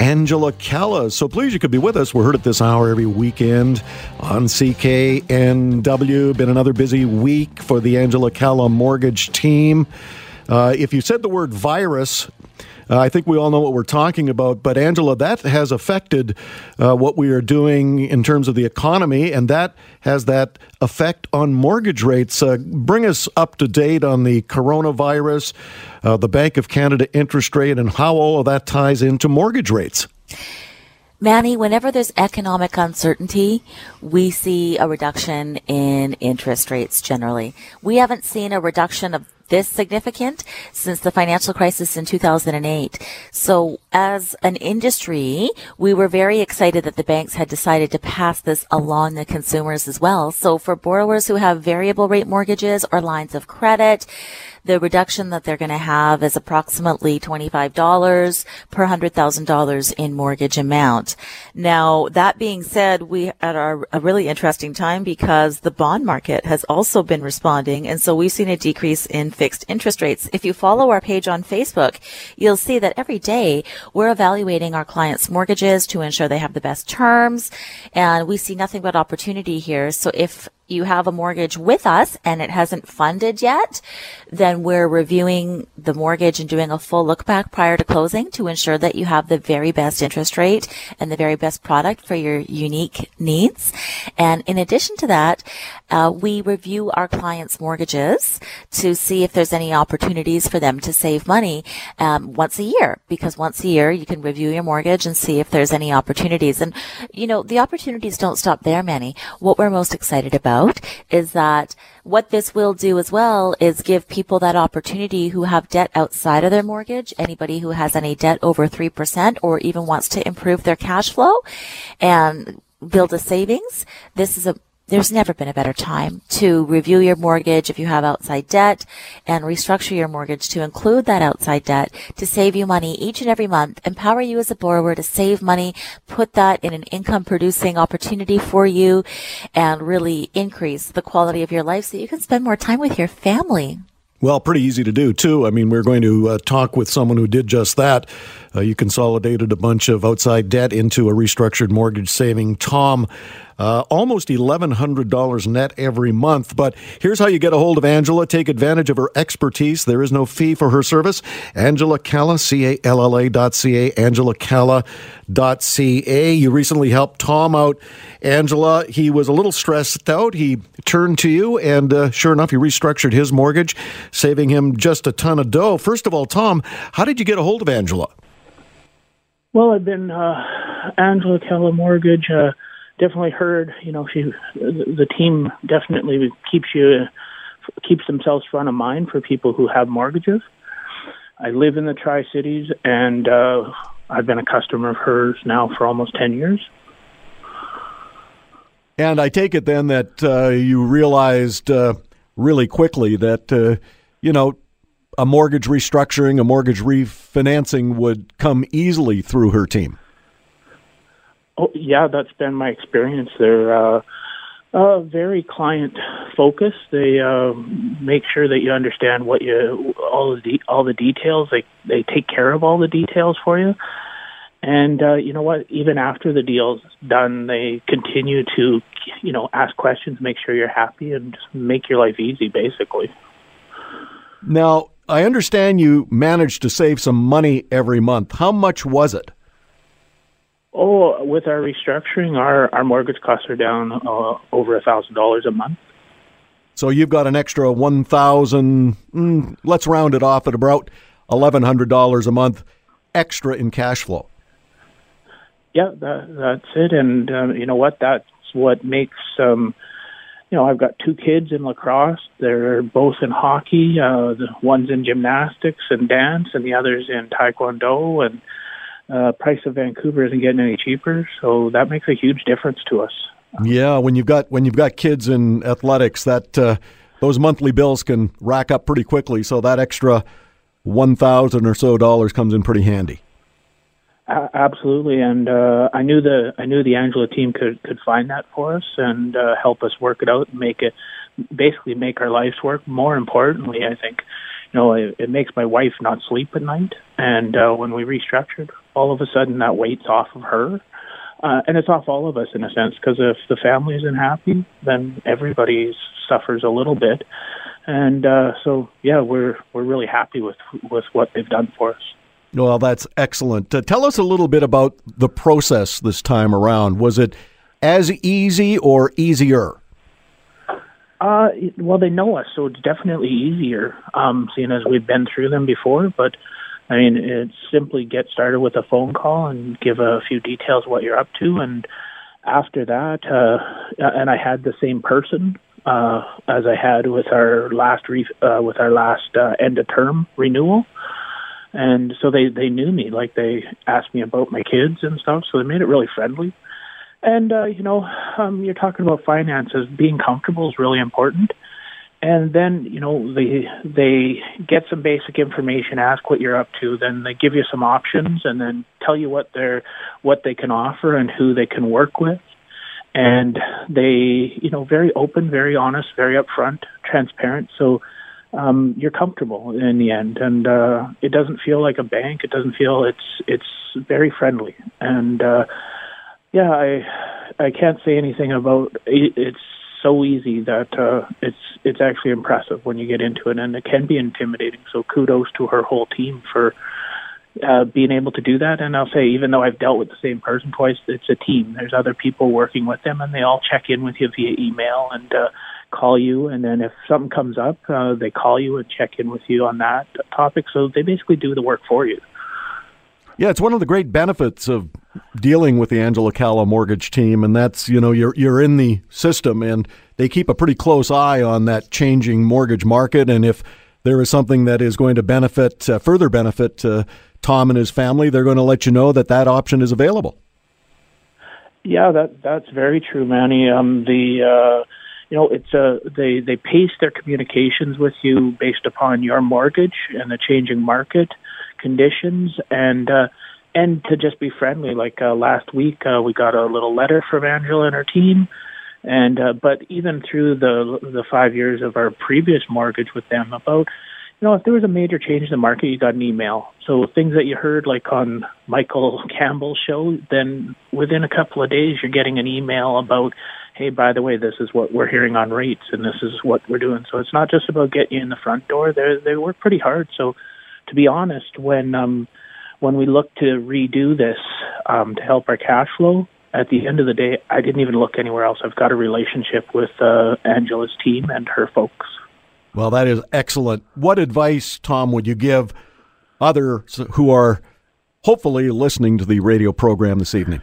Angela Calla. So please, you could be with us. We're heard at this hour every weekend on CKNW. Been another busy week for the Angela Calla mortgage team. Uh, if you said the word virus, uh, I think we all know what we're talking about. But Angela, that has affected uh, what we are doing in terms of the economy, and that has that effect on mortgage rates. Uh, bring us up to date on the coronavirus, uh, the Bank of Canada interest rate, and how all of that ties into mortgage rates. Manny, whenever there's economic uncertainty, we see a reduction in interest rates generally. We haven't seen a reduction of this significant since the financial crisis in 2008. So as an industry, we were very excited that the banks had decided to pass this along to consumers as well. So for borrowers who have variable rate mortgages or lines of credit, the reduction that they're going to have is approximately $25 per $100,000 in mortgage amount. Now, that being said, we are a really interesting time because the bond market has also been responding. And so we've seen a decrease in fixed interest rates. If you follow our page on Facebook, you'll see that every day we're evaluating our clients' mortgages to ensure they have the best terms. And we see nothing but opportunity here. So if you have a mortgage with us and it hasn't funded yet, then we're reviewing the mortgage and doing a full look back prior to closing to ensure that you have the very best interest rate and the very best product for your unique needs. And in addition to that, uh, we review our clients' mortgages to see if there's any opportunities for them to save money um, once a year. Because once a year, you can review your mortgage and see if there's any opportunities. And you know, the opportunities don't stop there, Manny. What we're most excited about is that what this will do as well is give people that opportunity who have debt outside of their mortgage, anybody who has any debt over 3% or even wants to improve their cash flow and build a savings. This is a there's never been a better time to review your mortgage if you have outside debt and restructure your mortgage to include that outside debt to save you money each and every month, empower you as a borrower to save money, put that in an income producing opportunity for you and really increase the quality of your life so you can spend more time with your family. Well, pretty easy to do, too. I mean, we're going to uh, talk with someone who did just that. Uh, you consolidated a bunch of outside debt into a restructured mortgage saving. Tom uh, almost $1,100 net every month. But here's how you get a hold of Angela. Take advantage of her expertise. There is no fee for her service. Angela Calla, C-A-L-L-A dot C-A, Angela Calla dot C-A. You recently helped Tom out, Angela. He was a little stressed out. He turned to you, and uh, sure enough, you restructured his mortgage, saving him just a ton of dough. First of all, Tom, how did you get a hold of Angela? Well, I've been uh, Angela Calla Mortgage. Uh, definitely heard. You know, she the team definitely keeps you keeps themselves front of mind for people who have mortgages. I live in the Tri Cities, and uh, I've been a customer of hers now for almost ten years. And I take it then that uh, you realized uh, really quickly that uh, you know a mortgage restructuring, a mortgage refinancing would come easily through her team. Oh, yeah, that's been my experience. They're uh, uh, very client focused. They uh, make sure that you understand what you all the de- all the details. They they take care of all the details for you. And uh, you know what? Even after the deal's done, they continue to, you know, ask questions, make sure you're happy, and just make your life easy, basically. Now, I understand you managed to save some money every month. How much was it? Oh, with our restructuring, our, our mortgage costs are down uh, over a thousand dollars a month. So you've got an extra one thousand. Mm, let's round it off at about eleven hundred dollars a month extra in cash flow. Yeah, that, that's it. And uh, you know what? That's what makes. Um, you know, I've got two kids in lacrosse. They're both in hockey. Uh, the one's in gymnastics and dance, and the other's in taekwondo. And uh, price of Vancouver isn't getting any cheaper, so that makes a huge difference to us. Yeah, when you've got when you've got kids in athletics, that uh, those monthly bills can rack up pretty quickly. So that extra one thousand or so dollars comes in pretty handy. Absolutely, and uh, I knew the I knew the Angela team could could find that for us and uh, help us work it out and make it basically make our lives work. More importantly, I think you know it, it makes my wife not sleep at night, and uh, when we restructured, all of a sudden that weight's off of her. Uh, and it's off all of us in a sense because if the family isn't happy, then everybody suffers a little bit. And uh, so, yeah, we're we're really happy with with what they've done for us. Well, that's excellent. Uh, tell us a little bit about the process this time around. Was it as easy or easier? Uh, well, they know us, so it's definitely easier, um, seeing as we've been through them before. But I mean, it's simply get started with a phone call and give a few details what you're up to, and after that, uh, and I had the same person uh, as I had with our last re- uh, with our last uh, end of term renewal, and so they they knew me, like they asked me about my kids and stuff, so they made it really friendly. And uh, you know, um, you're talking about finances. Being comfortable is really important and then you know they they get some basic information ask what you're up to then they give you some options and then tell you what they're what they can offer and who they can work with and they you know very open very honest very upfront transparent so um you're comfortable in the end and uh it doesn't feel like a bank it doesn't feel it's it's very friendly and uh yeah i i can't say anything about it, it's so easy that uh, it's it's actually impressive when you get into it, and it can be intimidating. So kudos to her whole team for uh, being able to do that. And I'll say, even though I've dealt with the same person twice, it's a team. There's other people working with them, and they all check in with you via email and uh, call you. And then if something comes up, uh, they call you and check in with you on that topic. So they basically do the work for you. Yeah, it's one of the great benefits of dealing with the Angela Calla mortgage team, and that's you know you're you're in the system, and they keep a pretty close eye on that changing mortgage market, and if there is something that is going to benefit uh, further benefit uh, Tom and his family, they're going to let you know that that option is available. Yeah, that that's very true, Manny. Um, the uh, you know it's uh, they they pace their communications with you based upon your mortgage and the changing market conditions and uh, and to just be friendly. Like uh, last week, uh, we got a little letter from Angela and her team, and uh, but even through the the five years of our previous mortgage with them, about you know if there was a major change in the market, you got an email. So things that you heard like on Michael Campbell's show, then within a couple of days, you're getting an email about. Hey, by the way, this is what we're hearing on rates, and this is what we're doing. So it's not just about getting you in the front door. They they work pretty hard. So to be honest, when um, when we look to redo this um, to help our cash flow, at the end of the day, I didn't even look anywhere else. I've got a relationship with uh, Angela's team and her folks. Well, that is excellent. What advice, Tom, would you give others who are hopefully listening to the radio program this evening?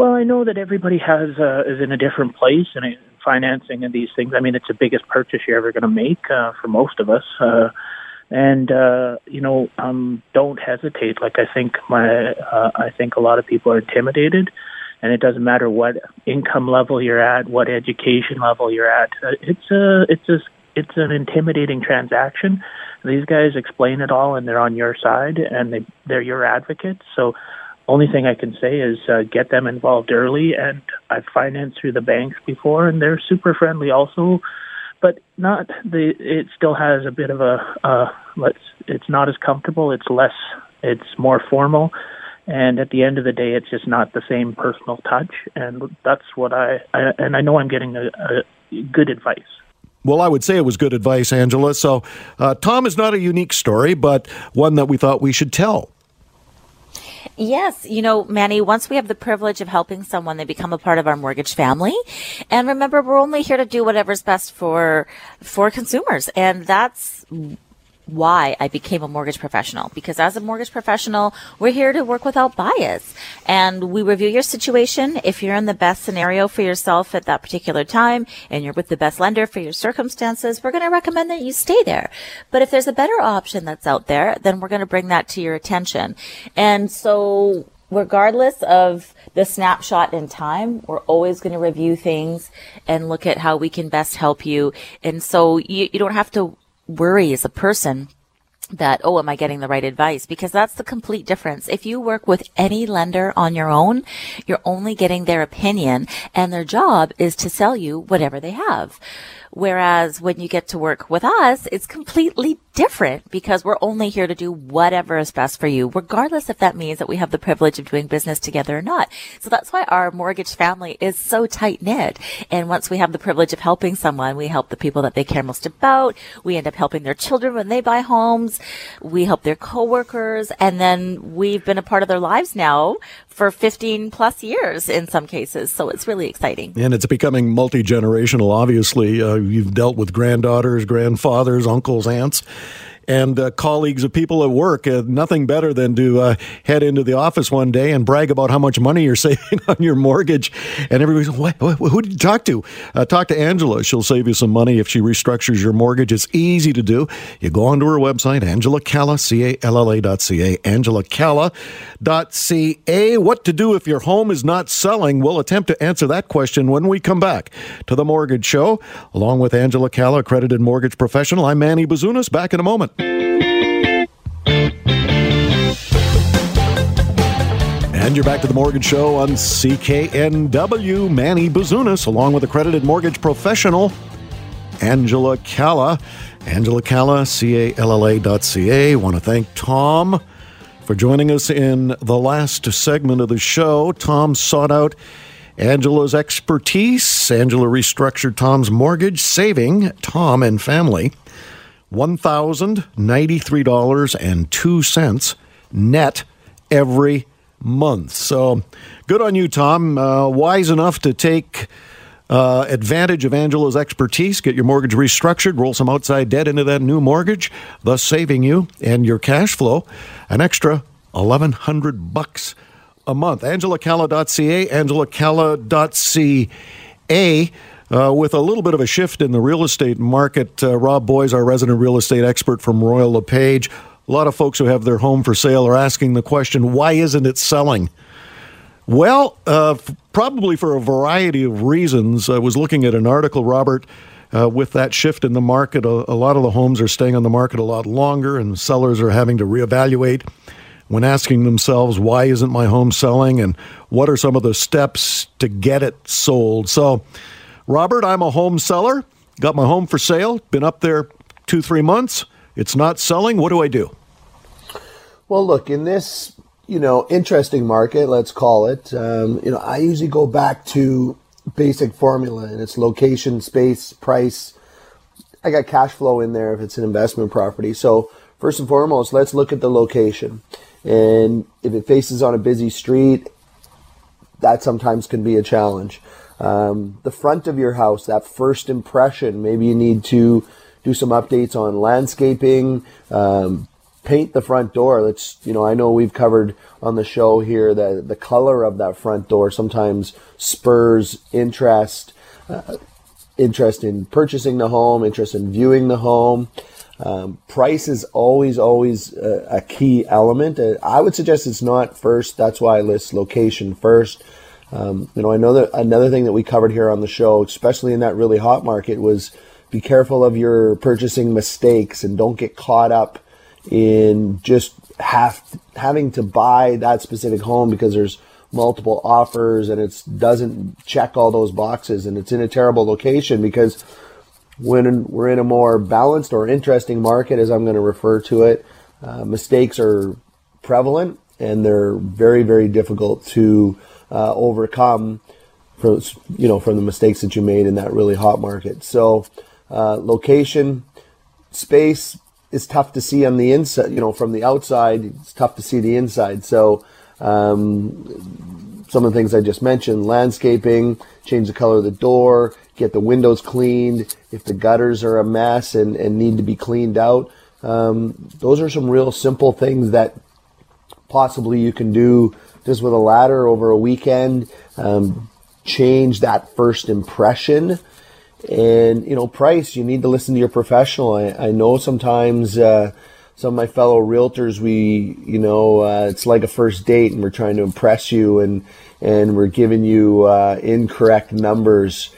Well, I know that everybody has uh, is in a different place in financing and these things. I mean, it's the biggest purchase you're ever going to make uh, for most of us. Uh, and uh, you know, um, don't hesitate. Like I think my, uh, I think a lot of people are intimidated, and it doesn't matter what income level you're at, what education level you're at. Uh, it's a, it's a, it's an intimidating transaction. These guys explain it all, and they're on your side, and they, they're your advocates. So, only thing I can say is uh, get them involved early. And I've financed through the banks before, and they're super friendly. Also but not the. It still has a bit of a. Uh, let's. It's not as comfortable. It's less. It's more formal, and at the end of the day, it's just not the same personal touch. And that's what I. I and I know I'm getting a, a good advice. Well, I would say it was good advice, Angela. So, uh, Tom is not a unique story, but one that we thought we should tell. Yes, you know, Manny, once we have the privilege of helping someone, they become a part of our mortgage family. And remember, we're only here to do whatever's best for for consumers. And that's why I became a mortgage professional. Because as a mortgage professional, we're here to work without bias and we review your situation. If you're in the best scenario for yourself at that particular time and you're with the best lender for your circumstances, we're going to recommend that you stay there. But if there's a better option that's out there, then we're going to bring that to your attention. And so regardless of the snapshot in time, we're always going to review things and look at how we can best help you. And so you, you don't have to worry as a person that, oh, am I getting the right advice? Because that's the complete difference. If you work with any lender on your own, you're only getting their opinion and their job is to sell you whatever they have. Whereas when you get to work with us, it's completely different because we're only here to do whatever is best for you, regardless if that means that we have the privilege of doing business together or not. So that's why our mortgage family is so tight knit. And once we have the privilege of helping someone, we help the people that they care most about. We end up helping their children when they buy homes. We help their coworkers. And then we've been a part of their lives now for 15 plus years in some cases. So it's really exciting. And it's becoming multi generational, obviously. Uh, you've dealt with granddaughters, grandfathers, uncles, aunts and uh, colleagues of people at work. Uh, nothing better than to uh, head into the office one day and brag about how much money you're saving on your mortgage. And everybody's, what, what, who did you talk to? Uh, talk to Angela. She'll save you some money if she restructures your mortgage. It's easy to do. You go onto her website, Angela Calla, C-A-L-L-A dot C-A, Angela Calla dot C-A. What to do if your home is not selling? We'll attempt to answer that question when we come back to the Mortgage Show. Along with Angela Calla, accredited mortgage professional, I'm Manny Bazunas. Back in a moment. And you're back to the Mortgage Show on CKNW. Manny Bazunas, along with accredited mortgage professional Angela Calla. Angela Calla, C A L L A dot C A. Want to thank Tom for joining us in the last segment of the show. Tom sought out Angela's expertise. Angela restructured Tom's mortgage, saving Tom and family $1,093.02 net every month. So good on you, Tom. Uh, wise enough to take uh, advantage of Angela's expertise, get your mortgage restructured, roll some outside debt into that new mortgage, thus saving you and your cash flow an extra 1100 bucks a month. AngelaCalla.ca, AngelaCalla.ca. Uh, with a little bit of a shift in the real estate market, uh, Rob Boies, our resident real estate expert from Royal LePage, a lot of folks who have their home for sale are asking the question, why isn't it selling? Well, uh, f- probably for a variety of reasons. I was looking at an article, Robert, uh, with that shift in the market. A, a lot of the homes are staying on the market a lot longer, and sellers are having to reevaluate when asking themselves, why isn't my home selling, and what are some of the steps to get it sold? So, Robert, I'm a home seller. Got my home for sale. Been up there two, three months. It's not selling. What do I do? Well, look, in this, you know, interesting market, let's call it, um, you know, I usually go back to basic formula and it's location, space, price. I got cash flow in there if it's an investment property. So, first and foremost, let's look at the location. And if it faces on a busy street, that sometimes can be a challenge um, the front of your house, that first impression. Maybe you need to do some updates on landscaping, um, paint the front door. Let's, you know, I know we've covered on the show here that the color of that front door sometimes spurs interest, uh, interest in purchasing the home, interest in viewing the home. Um, price is always, always a, a key element. Uh, I would suggest it's not first. That's why I list location first. Um, you know, I know that another thing that we covered here on the show, especially in that really hot market, was be careful of your purchasing mistakes and don't get caught up in just have having to buy that specific home because there's multiple offers and it doesn't check all those boxes and it's in a terrible location because when we're in a more balanced or interesting market, as I'm going to refer to it, uh, mistakes are prevalent and they're very, very difficult to uh, overcome from you know from the mistakes that you made in that really hot market. So uh, location, space is tough to see on the inside. You know, from the outside, it's tough to see the inside. So um, some of the things I just mentioned: landscaping, change the color of the door, get the windows cleaned. If the gutters are a mess and, and need to be cleaned out, Um, those are some real simple things that possibly you can do just with a ladder over a weekend. Um, change that first impression. And, you know, price, you need to listen to your professional. I, I know sometimes, uh, some of my fellow realtors, we, you know, uh, it's like a first date and we're trying to impress you and, and we're giving you, uh, incorrect numbers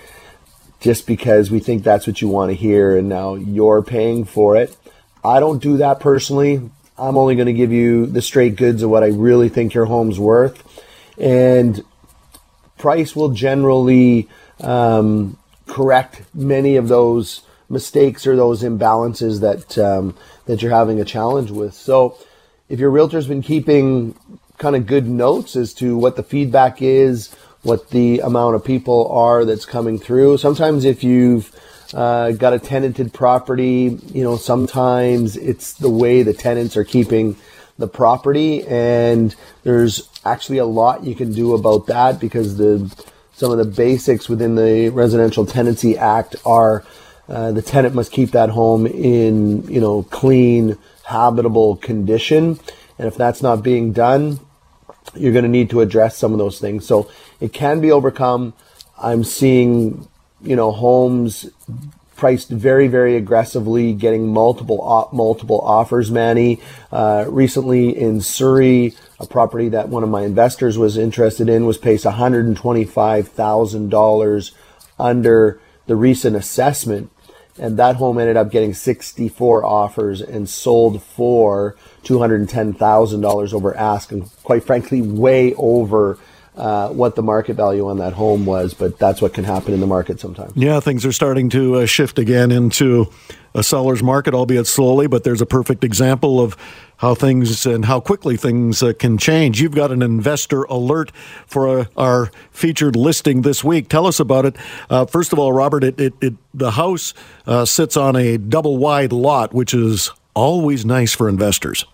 just because we think that's what you want to hear. And now you're paying for it. I don't do that personally. I'm only going to give you the straight goods of what I really think your home's worth. And price will generally um, correct many of those mistakes or those imbalances that um, that you're having a challenge with. So, if your realtor's been keeping kind of good notes as to what the feedback is, what the amount of people are that's coming through. Sometimes, if you've uh, got a tenanted property, you know, sometimes it's the way the tenants are keeping the property, and there's actually a lot you can do about that because the some of the basics within the Residential Tenancy Act are uh, the tenant must keep that home in you know clean, habitable condition, and if that's not being done, you're going to need to address some of those things. So it can be overcome. I'm seeing you know homes priced very, very aggressively, getting multiple multiple offers. Manny, uh, recently in Surrey, a property that one of my investors was interested in was paced one hundred and twenty five thousand dollars under the recent assessment, and that home ended up getting sixty four offers and sold for two hundred and ten thousand dollars over ask, and quite frankly, way over uh, what the market value on that home was, but that's what can happen in the market sometimes. Yeah, things are starting to uh, shift again into a seller's market, albeit slowly, but there's a perfect example of how things and how quickly things uh, can change. You've got an investor alert for uh, our featured listing this week. Tell us about it. Uh, first of all, Robert, it, it, it the house uh, sits on a double wide lot, which is always nice for investors.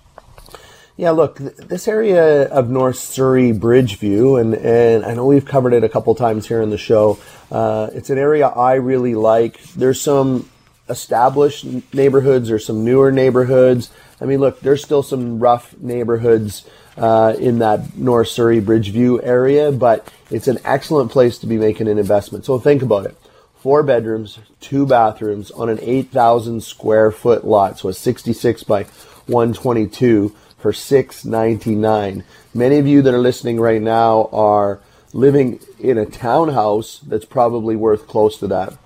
Yeah, look, this area of North Surrey Bridgeview, and, and I know we've covered it a couple times here in the show. Uh, it's an area I really like. There's some established neighborhoods or some newer neighborhoods. I mean, look, there's still some rough neighborhoods uh, in that North Surrey Bridgeview area, but it's an excellent place to be making an investment. So think about it. Four bedrooms, two bathrooms on an 8,000 square foot lot, so a 66 by 122 for six ninety nine. Many of you that are listening right now are living in a townhouse that's probably worth close to that.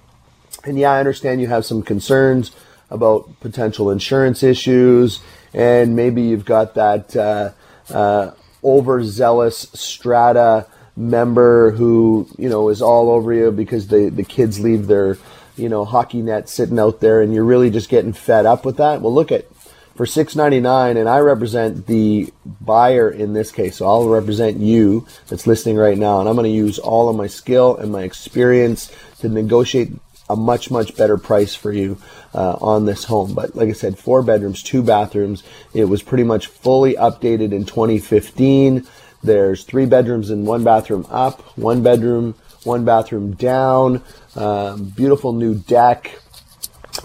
And yeah, I understand you have some concerns about potential insurance issues, and maybe you've got that uh, uh, overzealous strata member who you know is all over you because the the kids leave their you know hockey net sitting out there, and you're really just getting fed up with that. Well, look at for six ninety nine, and I represent the buyer in this case. So I'll represent you that's listening right now, and I'm going to use all of my skill and my experience to negotiate a much much better price for you uh, on this home. But like I said, four bedrooms, two bathrooms. It was pretty much fully updated in 2015. There's three bedrooms and one bathroom up, one bedroom, one bathroom down. Um, beautiful new deck.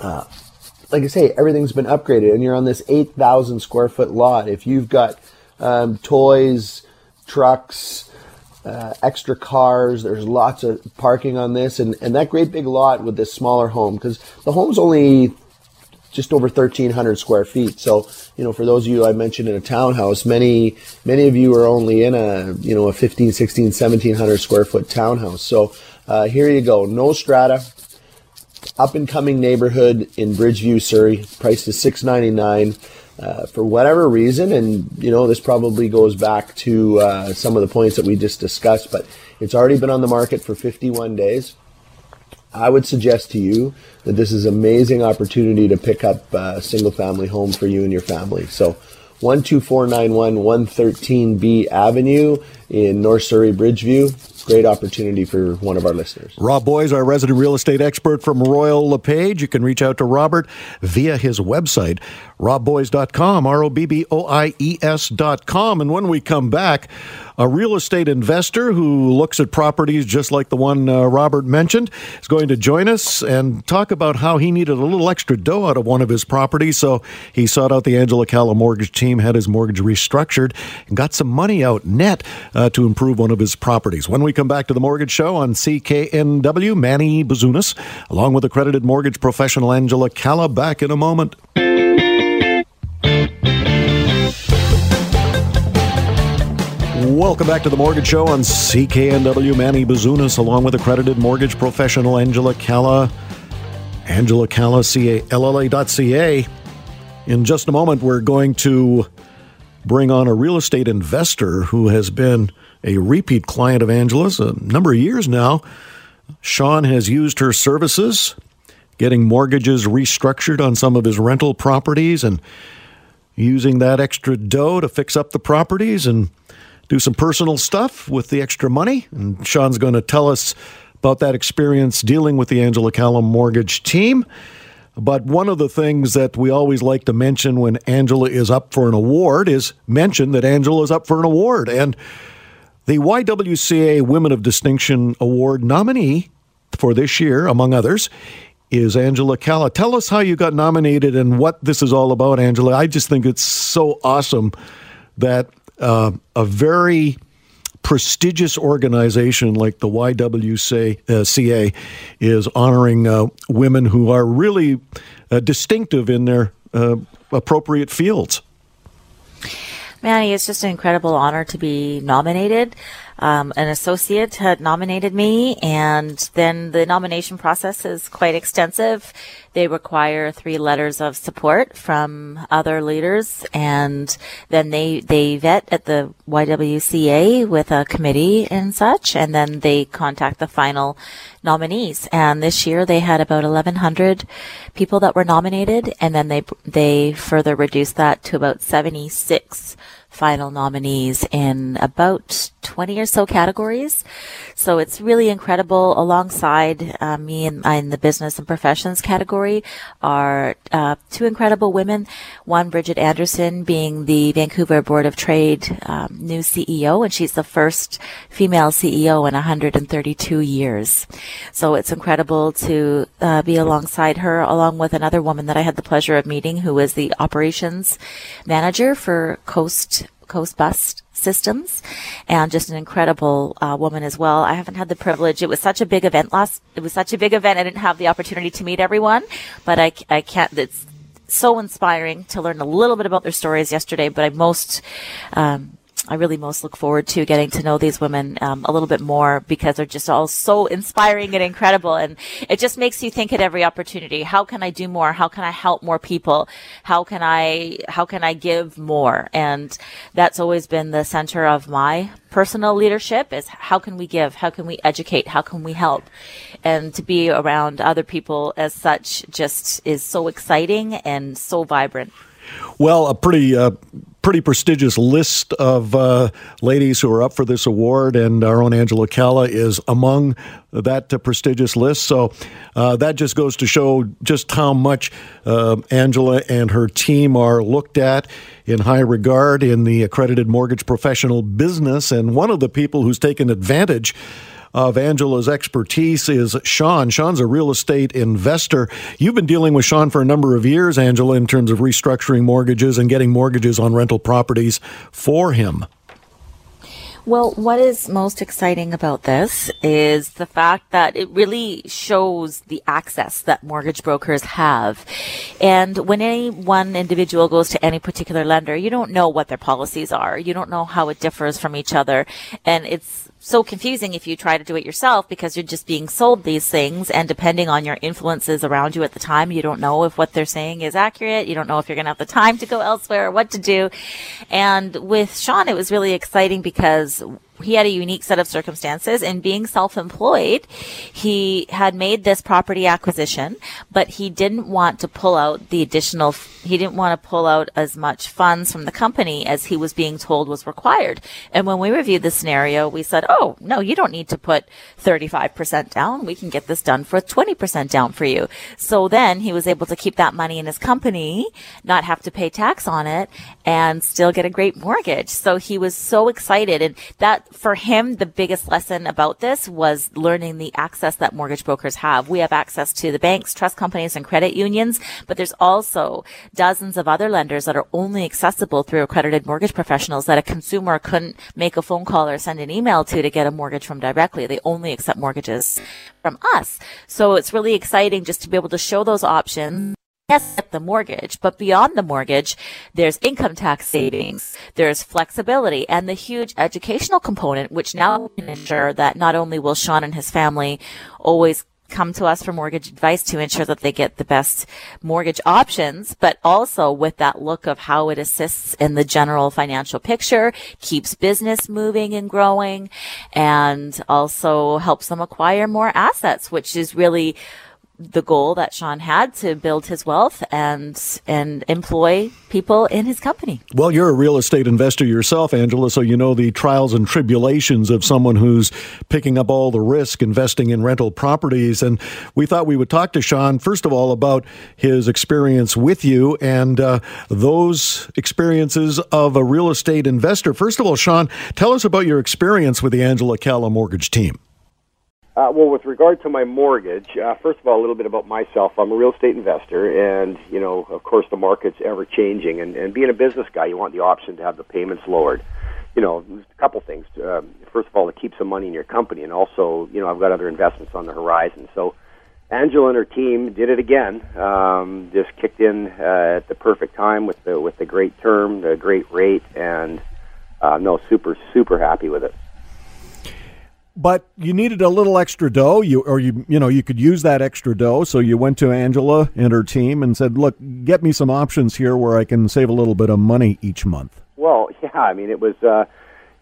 Uh, like I say, everything's been upgraded, and you're on this 8,000 square foot lot. If you've got um, toys, trucks, uh, extra cars, there's lots of parking on this, and, and that great big lot with this smaller home, because the home's only just over 1,300 square feet. So, you know, for those of you I mentioned in a townhouse, many, many of you are only in a, you know, a 15, 16, 1,700 square foot townhouse. So, uh, here you go. No strata, up and coming neighborhood in Bridgeview, Surrey. Price is six ninety nine. Uh, for whatever reason, and you know this probably goes back to uh, some of the points that we just discussed, but it's already been on the market for 51 days. I would suggest to you that this is an amazing opportunity to pick up a single family home for you and your family. So 12491 113B Avenue in North Surrey Bridgeview great opportunity for one of our listeners. Rob Boies, our resident real estate expert from Royal LePage. You can reach out to Robert via his website, robboies.com, R O B B O I E S.com. And when we come back, a real estate investor who looks at properties just like the one uh, Robert mentioned is going to join us and talk about how he needed a little extra dough out of one of his properties. So he sought out the Angela Calla mortgage team, had his mortgage restructured, and got some money out net uh, to improve one of his properties. When we come back to the Mortgage Show on CKNW, Manny Bazunas, along with accredited mortgage professional Angela Calla, back in a moment. Welcome back to the Mortgage Show on CKNW. Manny Bazunas, along with accredited mortgage professional Angela Calla. Angela Calla, C-A-L-L-A.ca. In just a moment, we're going to bring on a real estate investor who has been a repeat client of Angela's a number of years now. Sean has used her services, getting mortgages restructured on some of his rental properties and using that extra dough to fix up the properties and do some personal stuff with the extra money. And Sean's going to tell us about that experience dealing with the Angela Calla mortgage team. But one of the things that we always like to mention when Angela is up for an award is mention that Angela is up for an award. And the YWCA Women of Distinction Award nominee for this year, among others, is Angela Calla. Tell us how you got nominated and what this is all about, Angela. I just think it's so awesome that uh, a very prestigious organization like the YWCA is honoring uh, women who are really uh, distinctive in their uh, appropriate fields. Manny, it's just an incredible honor to be nominated. Um, an associate had nominated me, and then the nomination process is quite extensive. They require three letters of support from other leaders, and then they they vet at the YWCA with a committee and such, and then they contact the final nominees. And this year they had about 1,100 people that were nominated, and then they they further reduced that to about 76 final nominees in about 20 or so categories. So it's really incredible. Alongside uh, me in, in, the business and professions category are uh, two incredible women. One, Bridgitte Anderson, being the Vancouver Board of Trade um, new CEO, and she's the first female CEO in 132 years. So it's incredible to uh, be alongside her, along with another woman that I had the pleasure of meeting, who is the operations manager for Coast Coast Bus Systems, and just an incredible uh, woman as well. I haven't had the privilege. It was such a big event last. It was such a big event. I didn't have the opportunity to meet everyone, but I, I can't. It's so inspiring to learn a little bit about their stories yesterday. But I most um, I really most look forward to getting to know these women um, a little bit more because they're just all so inspiring and incredible. And it just makes you think at every opportunity, how can I do more? How can I help more people? How can I, how can I give more? And that's always been the center of my personal leadership is how can we give? How can we educate? How can we help? And to be around other people as such just is so exciting and so vibrant. Well, a pretty uh, pretty prestigious list of uh, ladies who are up for this award, and our own Angela Calla is among that uh, prestigious list. So uh, that just goes to show just how much uh, Angela and her team are looked at in high regard in the accredited mortgage professional business. And one of the people who's taken advantage of Angela's expertise is Sean. Sean's a real estate investor. You've been dealing with Sean for a number of years, Angela, in terms of restructuring mortgages and getting mortgages on rental properties for him. Well, what is most exciting about this is the fact that it really shows the access that mortgage brokers have. And when any one individual goes to any particular lender, you don't know what their policies are. You don't know how it differs from each other. And it's so confusing if you try to do it yourself because you're just being sold these things and depending on your influences around you at the time, you don't know if what they're saying is accurate. You don't know if you're going to have the time to go elsewhere or what to do. And with Sean, it was really exciting because he had a unique set of circumstances and being self-employed, he had made this property acquisition, but he didn't want to pull out the additional, he didn't want to pull out as much funds from the company as he was being told was required. And when we reviewed the scenario, we said, Oh, no, you don't need to put 35% down. We can get this done for 20% down for you. So then he was able to keep that money in his company, not have to pay tax on it and still get a great mortgage. So he was so excited. And that for him, the biggest lesson about this was learning the access that mortgage brokers have. We have access to the banks, trust companies, and credit unions, but there's also dozens of other lenders that are only accessible through accredited mortgage professionals that a consumer couldn't make a phone call or send an email to to get a mortgage from directly. They only accept mortgages from us. So it's really exciting just to be able to show those options yes, the mortgage, but beyond the mortgage, there's income tax savings, there's flexibility, and the huge educational component, which now can ensure that not only will Sean and his family always come to us for mortgage advice to ensure that they get the best mortgage options, but also with that look of how it assists in the general financial picture, keeps business moving and growing, and also helps them acquire more assets, which is really the goal that Sean had to build his wealth and and employ people in his company. Well, you're a real estate investor yourself, Angela, so you know the trials and tribulations of someone who's picking up all the risk investing in rental properties. And we thought we would talk to Sean first of all about his experience with you and uh, those experiences of a real estate investor. First of all, Sean, tell us about your experience with the Angela Calla Mortgage team. Uh, well, with regard to my mortgage, uh, first of all, a little bit about myself. I'm a real estate investor, and you know, of course, the market's ever changing. And, and being a business guy, you want the option to have the payments lowered. You know, a couple things. Um, first of all, to keep some money in your company, and also, you know, I've got other investments on the horizon. So, Angela and her team did it again. Um, just kicked in uh, at the perfect time with the with the great term, the great rate, and uh, no, super super happy with it but you needed a little extra dough you or you you know you could use that extra dough so you went to Angela and her team and said look get me some options here where I can save a little bit of money each month well yeah I mean it was uh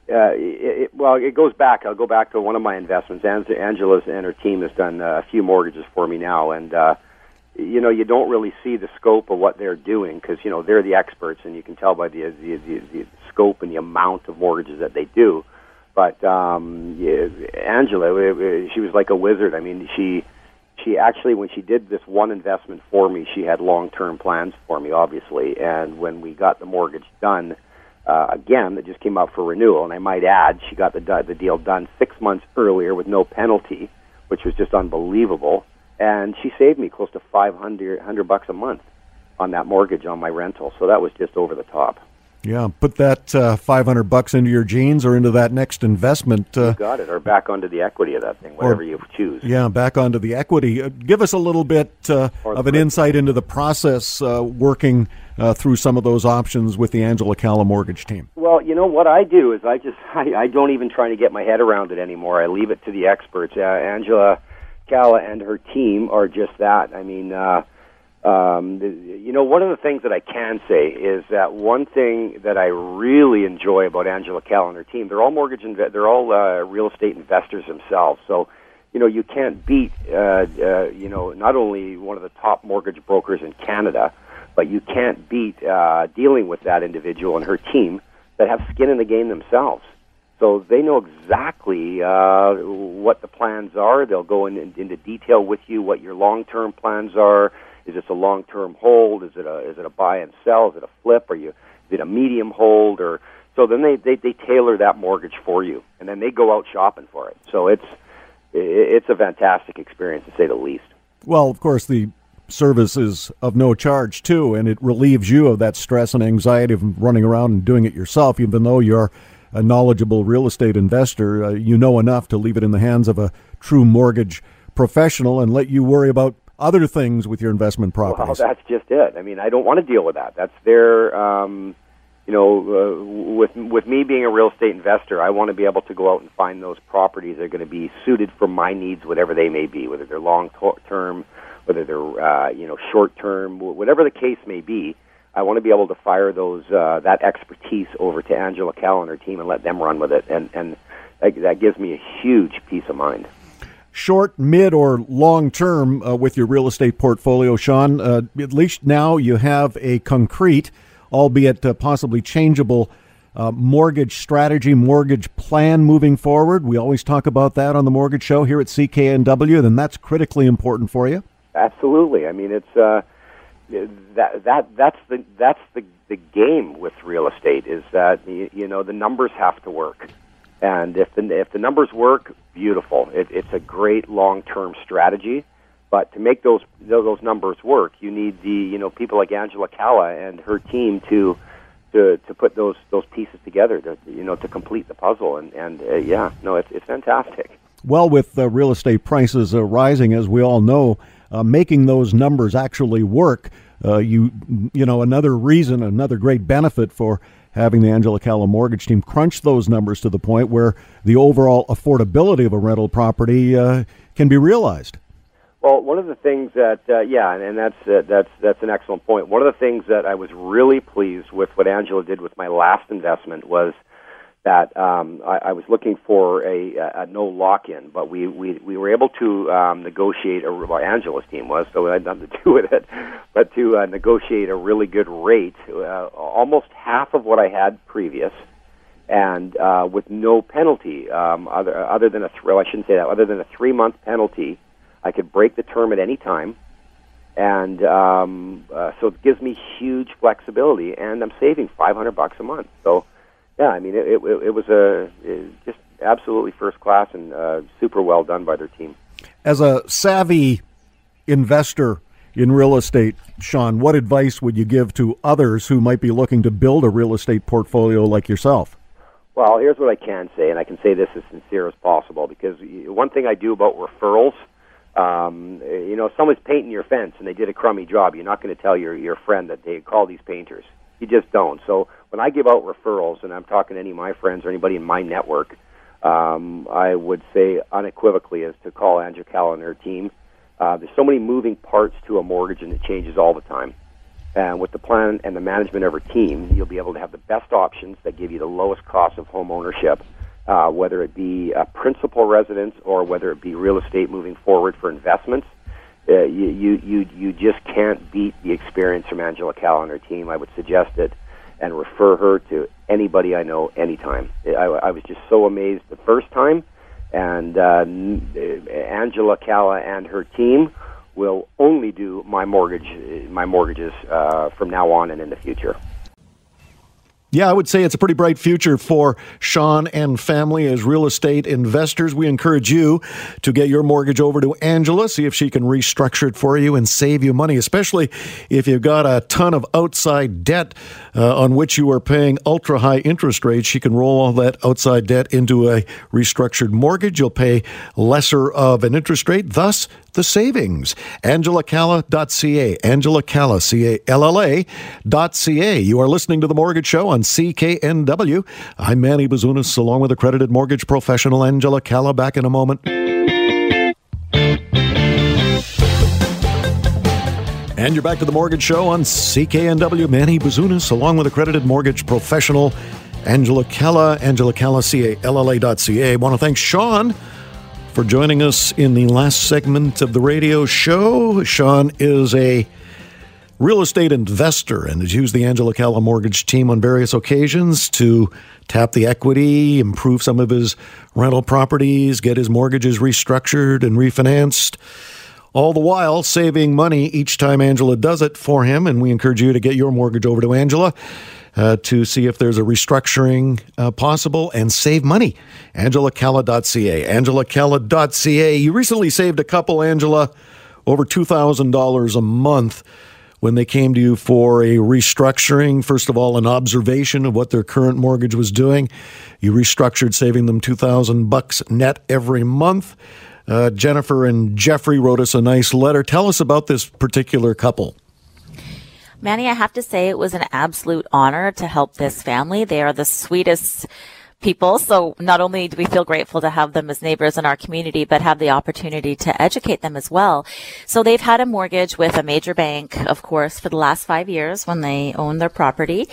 uh, it, it, well, it goes back. I'll go back to one of my investments. Angela's and her team has done a few mortgages for me now, and uh, you know, you don't really see the scope of what they're doing because you know they're the experts, and you can tell by the the, the, the scope and the amount of mortgages that they do. But um, yeah, Angela, she was like a wizard. I mean, she she actually when she did this one investment for me, she had long-term plans for me, obviously. And when we got the mortgage done, uh, again, that just came out for renewal. And I might add, she got the the deal done six months earlier with no penalty, which was just unbelievable. And she saved me close to five hundred hundred bucks a month on that mortgage on my rental. So that was just over the top. Yeah, put that uh, 500 bucks into your jeans or into that next investment. Uh, got it, or back onto the equity of that thing, whatever or, you choose. Yeah, back onto the equity. Uh, give us a little bit uh, of an insight into the process uh, working uh, through some of those options with the Angela Calla mortgage team. Well, you know what I do is I just I, I don't even try to get my head around it anymore. I leave it to the experts. Angela Calla and her team are just that. I mean um, you know, one of the things that I can say is that one thing that I really enjoy about Angela Calla and her team, they're all mortgage, inve- they're all uh, real estate investors themselves. So, you know, you can't beat, uh, uh, you know, not only one of the top mortgage brokers in Canada, but you can't beat uh, dealing with that individual and her team that have skin in the game themselves. So they know exactly uh, what the plans are. They'll go in, in, into detail with you what your long-term plans are is this a long-term hold? Is it a is it a buy and sell? Is it a flip? Are you is it a medium hold? Or so then they, they they tailor that mortgage for you, and then they go out shopping for it. So it's it's a fantastic experience to say the least. Well, of course the service is of no charge too, and it relieves you of that stress and anxiety of running around and doing it yourself, even though you're a knowledgeable real estate investor. Uh, you know enough to leave it in the hands of a true mortgage professional and let you worry about other things with your investment properties. Well, that's just it. I mean, I don't want to deal with that. That's their, um, you know, uh, with with me being a real estate investor, I want to be able to go out and find those properties that are going to be suited for my needs, whatever they may be, whether they're long term, whether they're uh, you know short term, whatever the case may be. I want to be able to fire those uh, that expertise over to Angela Calla and her team and let them run with it. And and that, that gives me a huge peace of mind short, mid, or long term uh, with your real estate portfolio, Sean? Uh, at least now you have a concrete, albeit uh, possibly changeable, uh, mortgage strategy, mortgage plan moving forward. We always talk about that on the Mortgage Show here at CKNW, and that's critically important for you. Absolutely. I mean, it's uh, that that that's the that's the the game with real estate is that you know the numbers have to work. And if the if the numbers work, beautiful. It, it's a great long term strategy. But to make those those numbers work, you need the you know people like Angela Calla and her team to to to put those those pieces together to you know to complete the puzzle. And and uh, yeah, no, it's it's fantastic. Well, with uh, real estate prices uh, rising, as we all know, uh, making those numbers actually work, uh, you you know another reason, another great benefit for having the Angela Calla mortgage team crunch those numbers to the point where the overall affordability of a rental property uh, can be realized. Well, one of the things that uh, yeah, and, and that's uh, that's that's an excellent point. One of the things that I was really pleased with what Angela did with my last investment was that um, I, I was looking for a, a no lock-in, but we, we, we were able to um, negotiate. A, well, Angela's team was, so it had nothing to do with it, but to uh, negotiate a really good rate, uh, almost half of what I had previous, and uh, with no penalty, um, other other than a th- well, I shouldn't say that, other than a three-month penalty. I could break the term at any time, and um, uh, so it gives me huge flexibility, and I'm saving 500 bucks a month. So yeah, I mean, it, it, it was a it just absolutely first class and uh, super well done by their team. As a savvy investor in real estate, Sean, what advice would you give to others who might be looking to build a real estate portfolio like yourself? Well, here's what I can say, and I can say this as sincere as possible because one thing I do about referrals, um, you know, if someone's painting your fence and they did a crummy job, you're not going to tell your your friend that they call these painters. You just don't. So when I give out referrals, and I'm talking to any of my friends or anybody in my network, um, I would say unequivocally is to call Angela Calla and her team. Uh, there's so many moving parts to a mortgage, and it changes all the time. And with the plan and the management of her team, you'll be able to have the best options that give you the lowest cost of home ownership, uh, whether it be a principal residence or whether it be real estate moving forward for investments. Uh, you, you, you, you just can't beat the experience from Angela Calla and her team. I would suggest it and refer her to anybody I know anytime. I, I was just so amazed the first time, and uh, Angela Calla and her team will only do my mortgage, my mortgages uh, from now on and in the future. Yeah, I would say it's a pretty bright future for Sean and family as real estate investors. We encourage you to get your mortgage over to Angela, see if she can restructure it for you and save you money, especially if you've got a ton of outside debt uh, on which you are paying ultra high interest rates. She can roll all that outside debt into a restructured mortgage. You'll pay lesser of an interest rate, thus the savings. AngelaCalla.ca. Angela Calla, C-A-L-L-A dot C-A. You are listening to The Mortgage Show on CKNW. I'm Manny Bazunas, along with accredited mortgage professional Angela Calla. Back in a moment. And you're back to the Mortgage Show on CKNW. Manny Bazunas, along with accredited mortgage professional Angela Calla, Angela Calla, C-A-L-L-A dot C-A. I want to thank Sean for joining us in the last segment of the radio show. Sean is a real estate investor and has used the Angela Calla mortgage team on various occasions to tap the equity, improve some of his rental properties, get his mortgages restructured and refinanced. All the while saving money each time Angela does it for him. And we encourage you to get your mortgage over to Angela uh, to see if there's a restructuring uh, possible and save money. AngelaCalla.ca. AngelaCalla.ca. You recently saved a couple, Angela, over $2,000 a month when they came to you for a restructuring. First of all, an observation of what their current mortgage was doing. You restructured, saving them 2000 bucks net every month. Uh, Jennifer and Jeffrey wrote us a nice letter. Tell us about this particular couple. Manny, I have to say it was an absolute honor to help this family. They are the sweetest people. So not only do we feel grateful to have them as neighbors in our community, but have the opportunity to educate them as well. So they've had a mortgage with a major bank, of course, for the last five years when they own their property.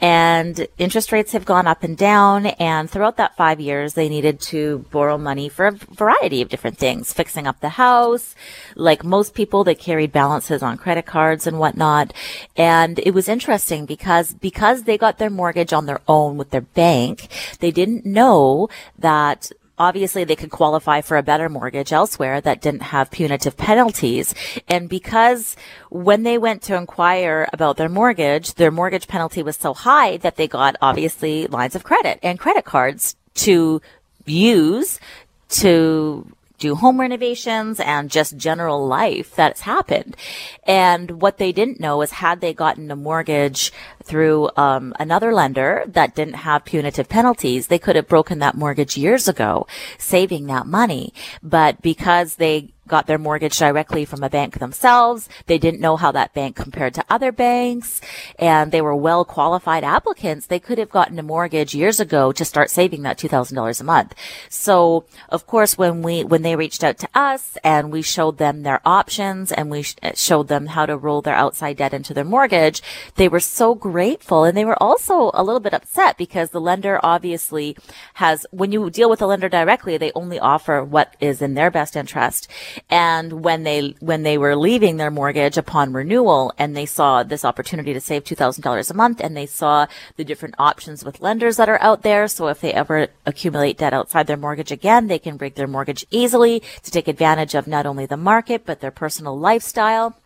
And interest rates have gone up and down. And throughout that five years, they needed to borrow money for a variety of different things, fixing up the house. Like most people, they carried balances on credit cards and whatnot. And it was interesting because, because they got their mortgage on their own with their bank, they didn't know that obviously they could qualify for a better mortgage elsewhere that didn't have punitive penalties. And because when they went to inquire about their mortgage, their mortgage penalty was so high that they got obviously lines of credit and credit cards to use to do home renovations and just general life that's happened. And what they didn't know is had they gotten a mortgage through um, another lender that didn't have punitive penalties, they could have broken that mortgage years ago, saving that money. But because they got their mortgage directly from a bank themselves. They didn't know how that bank compared to other banks and they were well qualified applicants. They could have gotten a mortgage years ago to start saving that $2,000 a month. So of course, when we, when they reached out to us and we showed them their options and we showed them how to roll their outside debt into their mortgage, they were so and they were also a little bit upset because the lender obviously has, when you deal with the lender directly, they only offer what is in their best interest. And when they, when they were leaving their mortgage upon renewal and they saw this opportunity to save $2,000 a month and they saw the different options with lenders that are out there. So if they ever accumulate debt outside their mortgage again, they can break their mortgage easily to take advantage of not only the market, but their personal lifestyle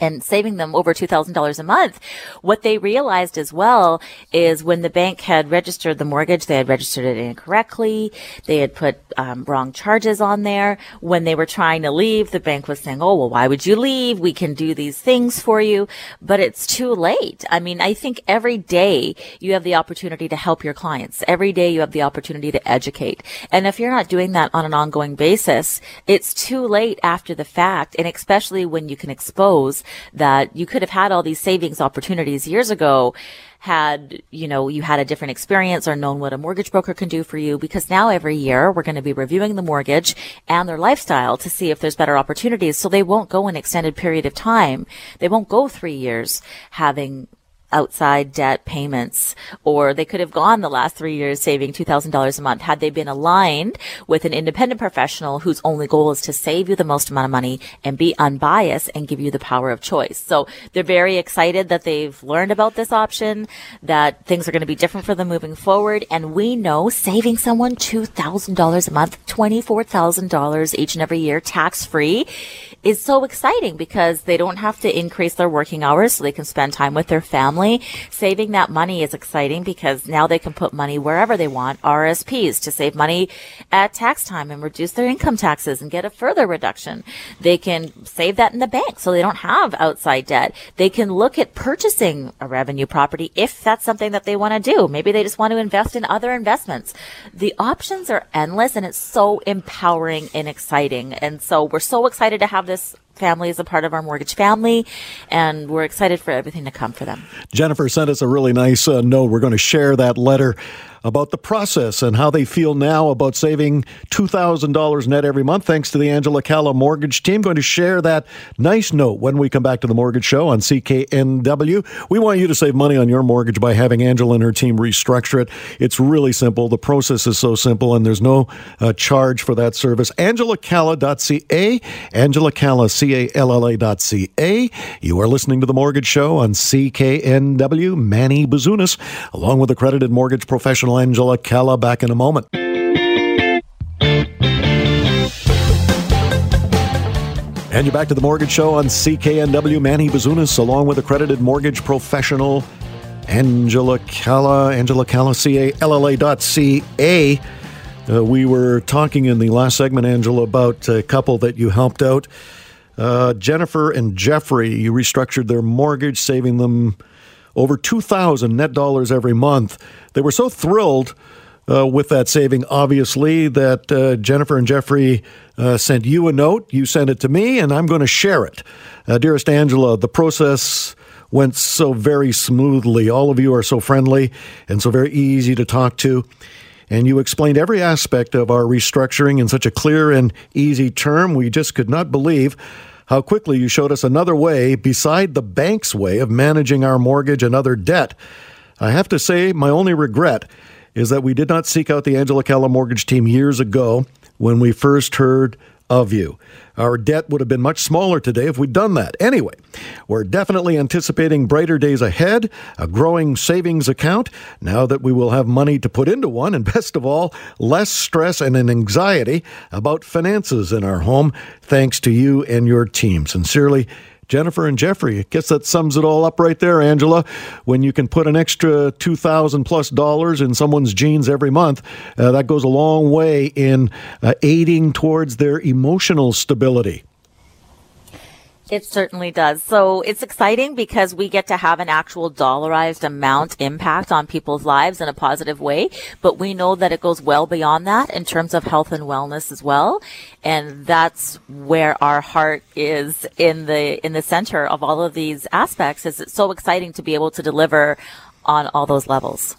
and saving them over $2,000 a month. What they realized as well is when the bank had registered the mortgage, they had registered it incorrectly. They had put um, wrong charges on there. When they were trying to leave, the bank was saying, oh, well, why would you leave? We can do these things for you. But it's too late. I mean, I think every day you have the opportunity to help your clients. Every day you have the opportunity to educate. And if you're not doing that on an ongoing basis, it's too late after the fact. And especially when you can expose that you could have had all these savings opportunities years ago had, you know, you had a different experience or known what a mortgage broker can do for you because now every year we're going to be reviewing the mortgage and their lifestyle to see if there's better opportunities. So they won't go an extended period of time. They won't go three years having outside debt payments, or they could have gone the last three years saving $2,000 a month had they been aligned with an independent professional whose only goal is to save you the most amount of money and be unbiased and give you the power of choice. So they're very excited that they've learned about this option, that things are going to be different for them moving forward. And we know saving someone $2,000 a month, $24,000 each and every year tax free is so exciting because they don't have to increase their working hours so they can spend time with their family. Saving that money is exciting because now they can put money wherever they want, RSPs to save money at tax time and reduce their income taxes and get a further reduction. They can save that in the bank so they don't have outside debt. They can look at purchasing a revenue property if that's something that they want to do. Maybe they just want to invest in other investments. The options are endless and it's so empowering and exciting. And so we're so excited to have this family is a part of our mortgage family, and we're excited for everything to come for them. Jennifer sent us a really nice uh, note. We're going to share that letter about the process and how they feel now about saving $2,000 net every month, thanks to the Angela Calla mortgage team. Going to share that nice note when we come back to the mortgage show on CKNW. We want you to save money on your mortgage by having Angela and her team restructure it. It's really simple. The process is so simple, and there's no uh, charge for that service. AngelaCalla.ca, Angela Calla, C A L L A.ca. You are listening to the mortgage show on CKNW. Manny Bazunas, along with accredited mortgage professional Angela Calla back in a moment. And you're back to the Mortgage Show on CKNW. Manny Bazunas, along with accredited mortgage professional Angela Calla, Angela Calla, C-A-L-L-A dot C-A. Uh, we were talking in the last segment, Angela, about a couple that you helped out. Uh, Jennifer and Jeffrey, you restructured their mortgage, saving them over 2,000 net dollars every month. They were so thrilled uh, with that saving, obviously, that uh, Jennifer and Jeffrey uh, sent you a note. You sent it to me, and I'm going to share it. Uh, dearest Angela, the process went so very smoothly. All of you are so friendly and so very easy to talk to. and you explained every aspect of our restructuring in such a clear and easy term. We just could not believe how quickly you showed us another way beside the bank's way of managing our mortgage and other debt. I have to say, my only regret is that we did not seek out the Angela Calla mortgage team years ago when we first heard of you. Our debt would have been much smaller today if we'd done that. Anyway, we're definitely anticipating brighter days ahead, a growing savings account, now that we will have money to put into one, and best of all, less stress and an anxiety about finances in our home, thanks to you and your team. Sincerely, Jennifer and Jeffrey. I guess that sums it all up right there, Angela. When you can put an extra two thousand plus dollars in someone's jeans every month, uh, that goes a long way in uh, aiding towards their emotional stability. It certainly does. So it's exciting because we get to have an actual dollarized amount impact on people's lives in a positive way. But we know that it goes well beyond that in terms of health and wellness as well. And that's where our heart is in the, in the center of all of these aspects is it's so exciting to be able to deliver on all those levels.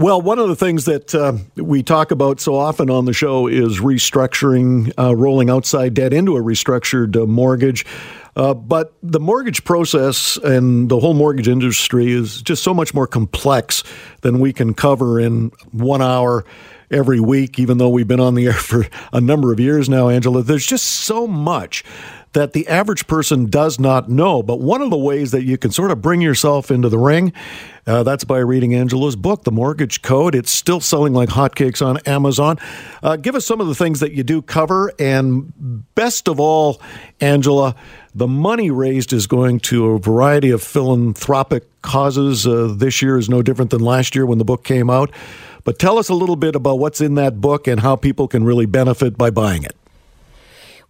Well, one of the things that uh, we talk about so often on the show is restructuring, uh, rolling outside debt into a restructured uh, mortgage. Uh, but the mortgage process and the whole mortgage industry is just so much more complex than we can cover in one hour every week, even though we've been on the air for a number of years now, Angela. There's just so much that the average person does not know. But one of the ways that you can sort of bring yourself into the ring, uh, that's by reading Angela's book, The Mortgage Code. It's still selling like hotcakes on Amazon. Uh, give us some of the things that you do cover. And best of all, Angela, the money raised is going to a variety of philanthropic causes. Uh, this year is no different than last year when the book came out. But tell us a little bit about what's in that book and how people can really benefit by buying it.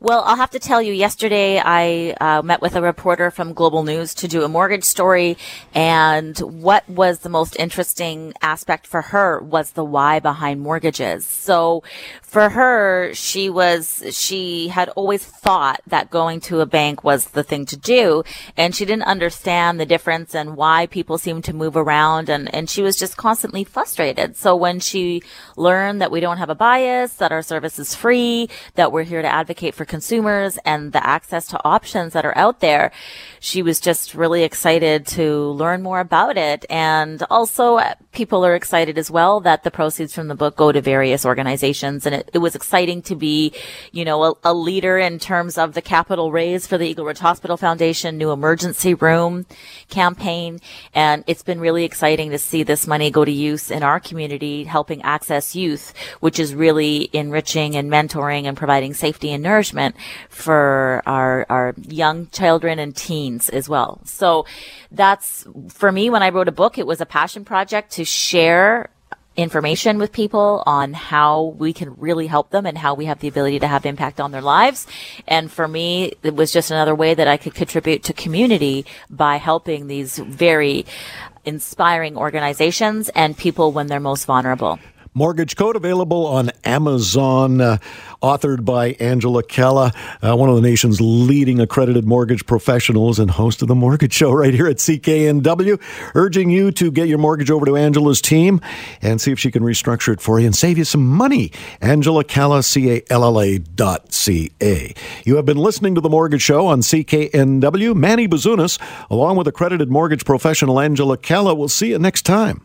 Well, I'll have to tell you, yesterday I uh, met with a reporter from Global News to do a mortgage story. And what was the most interesting aspect for her was the why behind mortgages. So for her, she was, she had always thought that going to a bank was the thing to do. And she didn't understand the difference and why people seem to move around. And, and she was just constantly frustrated. So when she learned that we don't have a bias, that our service is free, that we're here to advocate for consumers and the access to options that are out there, she was just really excited to learn more about it. And also uh, people are excited as well that the proceeds from the book go to various organizations. And it, it was exciting to be, you know, a, a leader in terms of the capital raise for the Eagle Ridge Hospital Foundation new emergency room campaign. And it's been really exciting to see this money go to use in our community, helping access youth, which is really enriching and mentoring and providing safety and nourishment for our, our young children and teens as well. So that's for me, when I wrote a book, it was a passion project to share information with people on how we can really help them and how we have the ability to have impact on their lives. And for me, it was just another way that I could contribute to community by helping these very inspiring organizations and people when they're most vulnerable. Mortgage Code available on Amazon, uh, authored by Angela Calla, uh, one of the nation's leading accredited mortgage professionals and host of the Mortgage Show right here at CKNW, urging you to get your mortgage over to Angela's team and see if she can restructure it for you and save you some money. Angela Calla, C-A-L-L-A dot C-A. You have been listening to the Mortgage Show on CKNW. Manny Bazunas, along with accredited mortgage professional Angela Calla. We'll see you next time.